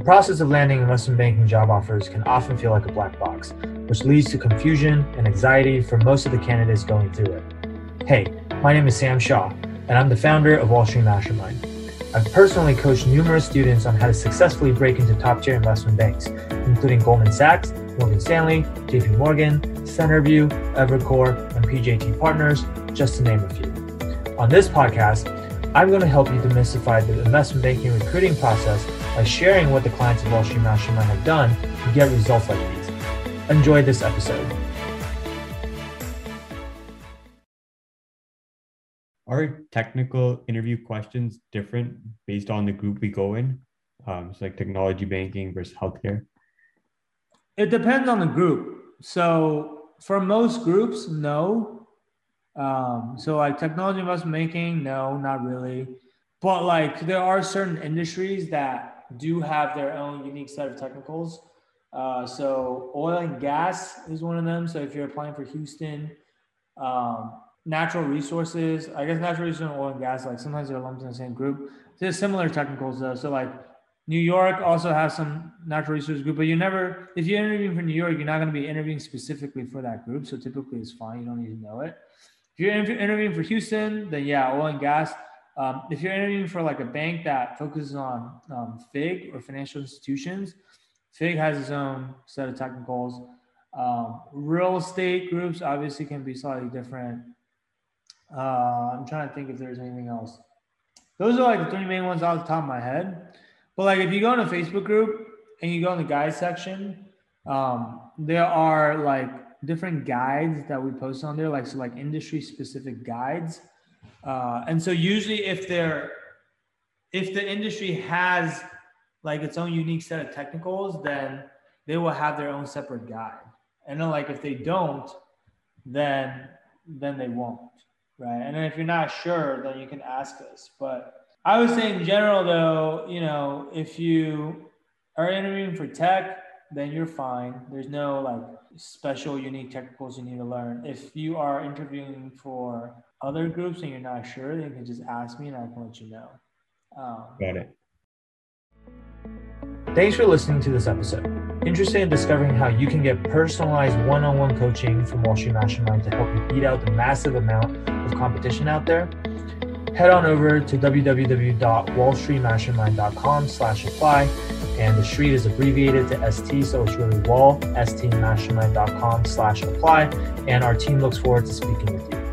The process of landing investment banking job offers can often feel like a black box, which leads to confusion and anxiety for most of the candidates going through it. Hey, my name is Sam Shaw, and I'm the founder of Wall Street Mastermind. I've personally coached numerous students on how to successfully break into top tier investment banks, including Goldman Sachs, Morgan Stanley, JP Morgan, Centerview, Evercore, and PJT Partners, just to name a few. On this podcast, I'm going to help you demystify the investment banking recruiting process by sharing what the clients of Wall Street Mastermind have done to get results like these. Enjoy this episode. Are technical interview questions different based on the group we go in? Um, it's like technology banking versus healthcare. It depends on the group. So for most groups, no. Um, so like technology investment banking, no, not really. But like there are certain industries that do have their own unique set of technicals. Uh, so oil and gas is one of them. So if you're applying for Houston, um, natural resources, I guess natural resources and oil and gas, like sometimes they're lumped in the same group. There's similar technicals though. So like New York also has some natural resources group, but you never, if you're interviewing for New York, you're not going to be interviewing specifically for that group. So typically it's fine. You don't need to know it. If you're interviewing for Houston, then yeah, oil and gas. Um, if you're interviewing for like a bank that focuses on um, FIG or financial institutions, FIG has its own set of technicals. Um, real estate groups obviously can be slightly different. Uh, I'm trying to think if there's anything else. Those are like the three main ones off the top of my head. But like if you go in a Facebook group and you go in the guys section, um, there are like different guides that we post on there, like so like industry specific guides. Uh, and so usually if they're if the industry has like its own unique set of technicals, then they will have their own separate guide. And then like if they don't, then then they won't. Right. And then if you're not sure, then you can ask us. But I would say in general though, you know, if you are interviewing for tech, then you're fine. There's no like special unique technicals you need to learn. If you are interviewing for other groups and you're not sure, then you can just ask me and I can let you know. Um, Got it. Thanks for listening to this episode. Interested in discovering how you can get personalized one on one coaching from Wall Street Mastermind to help you beat out the massive amount of competition out there? Head on over to www.wallstreetmastermind.com slash apply and the street is abbreviated to ST, so it's really wall, stmastermind.com slash apply, and our team looks forward to speaking with you.